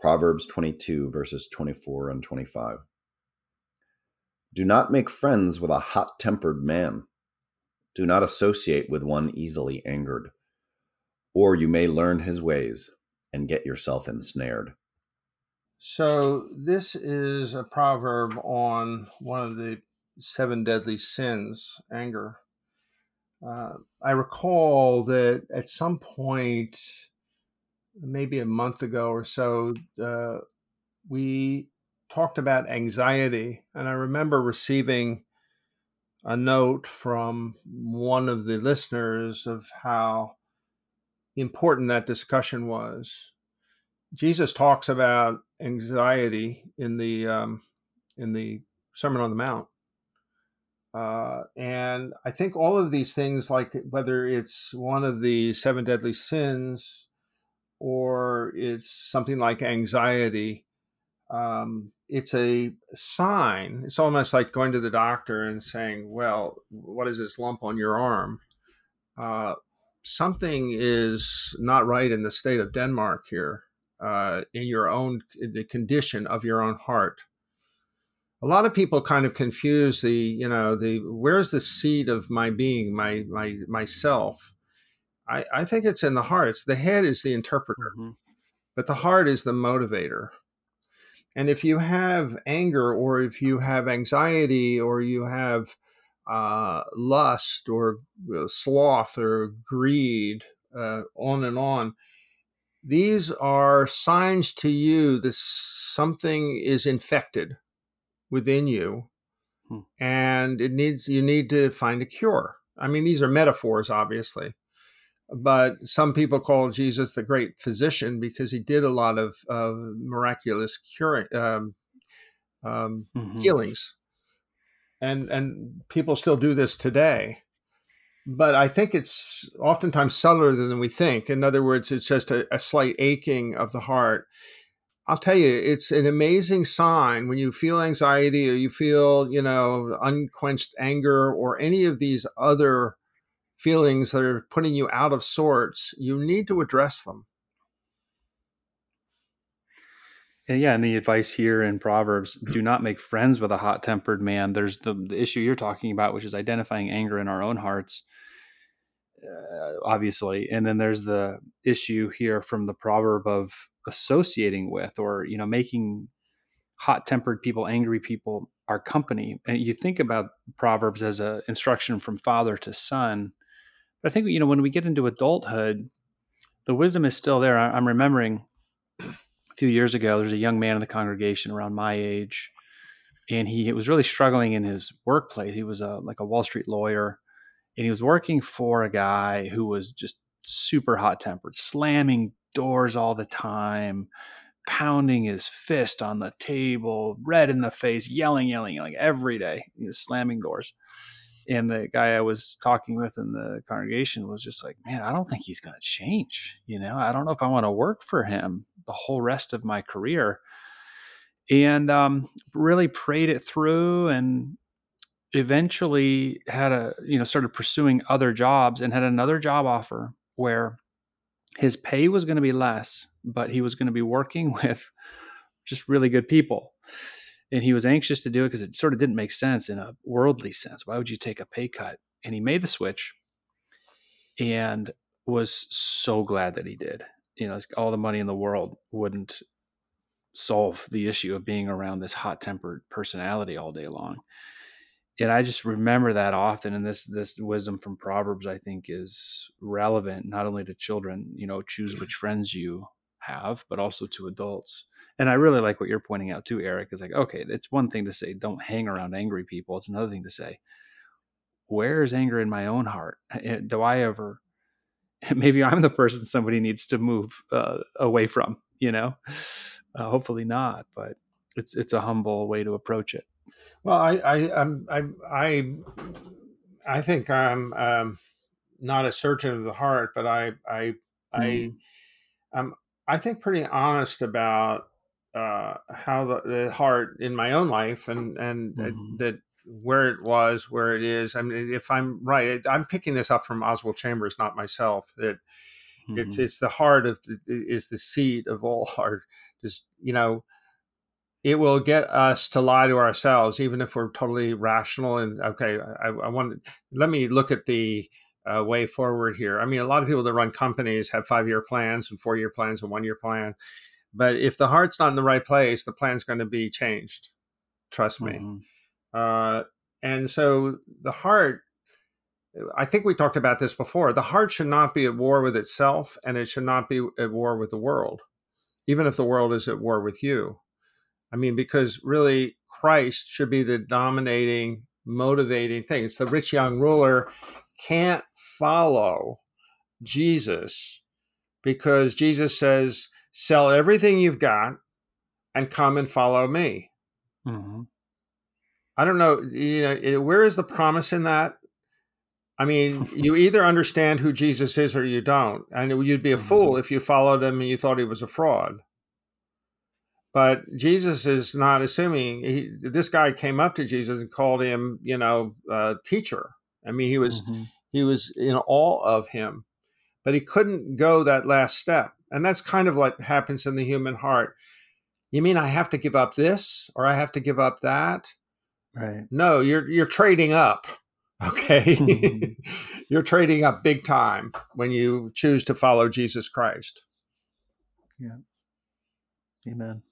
Proverbs 22, verses 24 and 25. Do not make friends with a hot tempered man. Do not associate with one easily angered, or you may learn his ways and get yourself ensnared. So, this is a proverb on one of the seven deadly sins anger. Uh, I recall that at some point, maybe a month ago or so, uh, we talked about anxiety. And I remember receiving a note from one of the listeners of how important that discussion was. Jesus talks about anxiety in the um, in the Sermon on the Mount, uh, and I think all of these things, like whether it's one of the seven deadly sins or it's something like anxiety, um, it's a sign. It's almost like going to the doctor and saying, "Well, what is this lump on your arm?" Uh, something is not right in the state of Denmark here, uh, in your own the condition of your own heart a lot of people kind of confuse the you know the where's the seed of my being my my myself i i think it's in the heart it's the head is the interpreter mm-hmm. but the heart is the motivator and if you have anger or if you have anxiety or you have uh, lust or sloth or greed uh, on and on these are signs to you that something is infected within you hmm. and it needs you need to find a cure i mean these are metaphors obviously but some people call jesus the great physician because he did a lot of uh, miraculous curing um, um, mm-hmm. healings and and people still do this today but I think it's oftentimes subtler than we think. In other words, it's just a, a, slight aching of the heart. I'll tell you, it's an amazing sign when you feel anxiety or you feel, you know, unquenched anger or any of these other feelings that are putting you out of sorts. You need to address them. And yeah, and the advice here in Proverbs do not make friends with a hot tempered man. There's the, the issue you're talking about, which is identifying anger in our own hearts uh, obviously and then there's the issue here from the proverb of associating with or you know making hot tempered people angry people our company and you think about proverbs as an instruction from father to son but i think you know when we get into adulthood the wisdom is still there i'm remembering a few years ago there's a young man in the congregation around my age and he was really struggling in his workplace he was a like a wall street lawyer and he was working for a guy who was just super hot tempered, slamming doors all the time, pounding his fist on the table, red in the face, yelling, yelling, yelling every day. Slamming doors. And the guy I was talking with in the congregation was just like, man, I don't think he's going to change. You know, I don't know if I want to work for him the whole rest of my career. And um, really prayed it through and eventually had a you know started pursuing other jobs and had another job offer where his pay was going to be less but he was going to be working with just really good people and he was anxious to do it because it sort of didn't make sense in a worldly sense. Why would you take a pay cut? And he made the switch and was so glad that he did. You know all the money in the world wouldn't solve the issue of being around this hot tempered personality all day long. And I just remember that often. And this this wisdom from Proverbs, I think, is relevant not only to children, you know, choose which friends you have, but also to adults. And I really like what you're pointing out too, Eric. Is like, okay, it's one thing to say don't hang around angry people. It's another thing to say, where is anger in my own heart? Eh, do I ever? Maybe I'm the person somebody needs to move uh, away from. You know, uh, hopefully not, but it's it's a humble way to approach it. Well, I, I, I'm, I, I, I think I'm um, not a surgeon of the heart, but I, I, mm. I, I'm, I think pretty honest about uh, how the, the, heart in my own life and and mm-hmm. that where it was, where it is. I mean, if I'm right, I'm picking this up from Oswald Chambers, not myself. That Mm-hmm. It's it's the heart of is the seat of all heart. Just you know, it will get us to lie to ourselves, even if we're totally rational. And okay, I, I want let me look at the uh, way forward here. I mean, a lot of people that run companies have five year plans and four year plans and one year plan. But if the heart's not in the right place, the plan's going to be changed. Trust me. Mm-hmm. Uh, and so the heart, I think we talked about this before. The heart should not be at war with itself, and it should not be at war with the world, even if the world is at war with you. I mean, because really, Christ should be the dominating, motivating thing. It's the rich young ruler can't follow Jesus because Jesus says, sell everything you've got and come and follow me. Mm-hmm. I don't know, you know, where is the promise in that? I mean, you either understand who Jesus is or you don't. And you'd be a fool mm-hmm. if you followed him and you thought he was a fraud. But Jesus is not assuming he, this guy came up to Jesus and called him, you know, uh, teacher. I mean, he was mm-hmm. he was in awe of him, but he couldn't go that last step. And that's kind of what happens in the human heart. You mean I have to give up this or I have to give up that? Right. No, you're you're trading up. Okay. Mm-hmm. you're trading up big time when you choose to follow Jesus Christ. Yeah. Amen.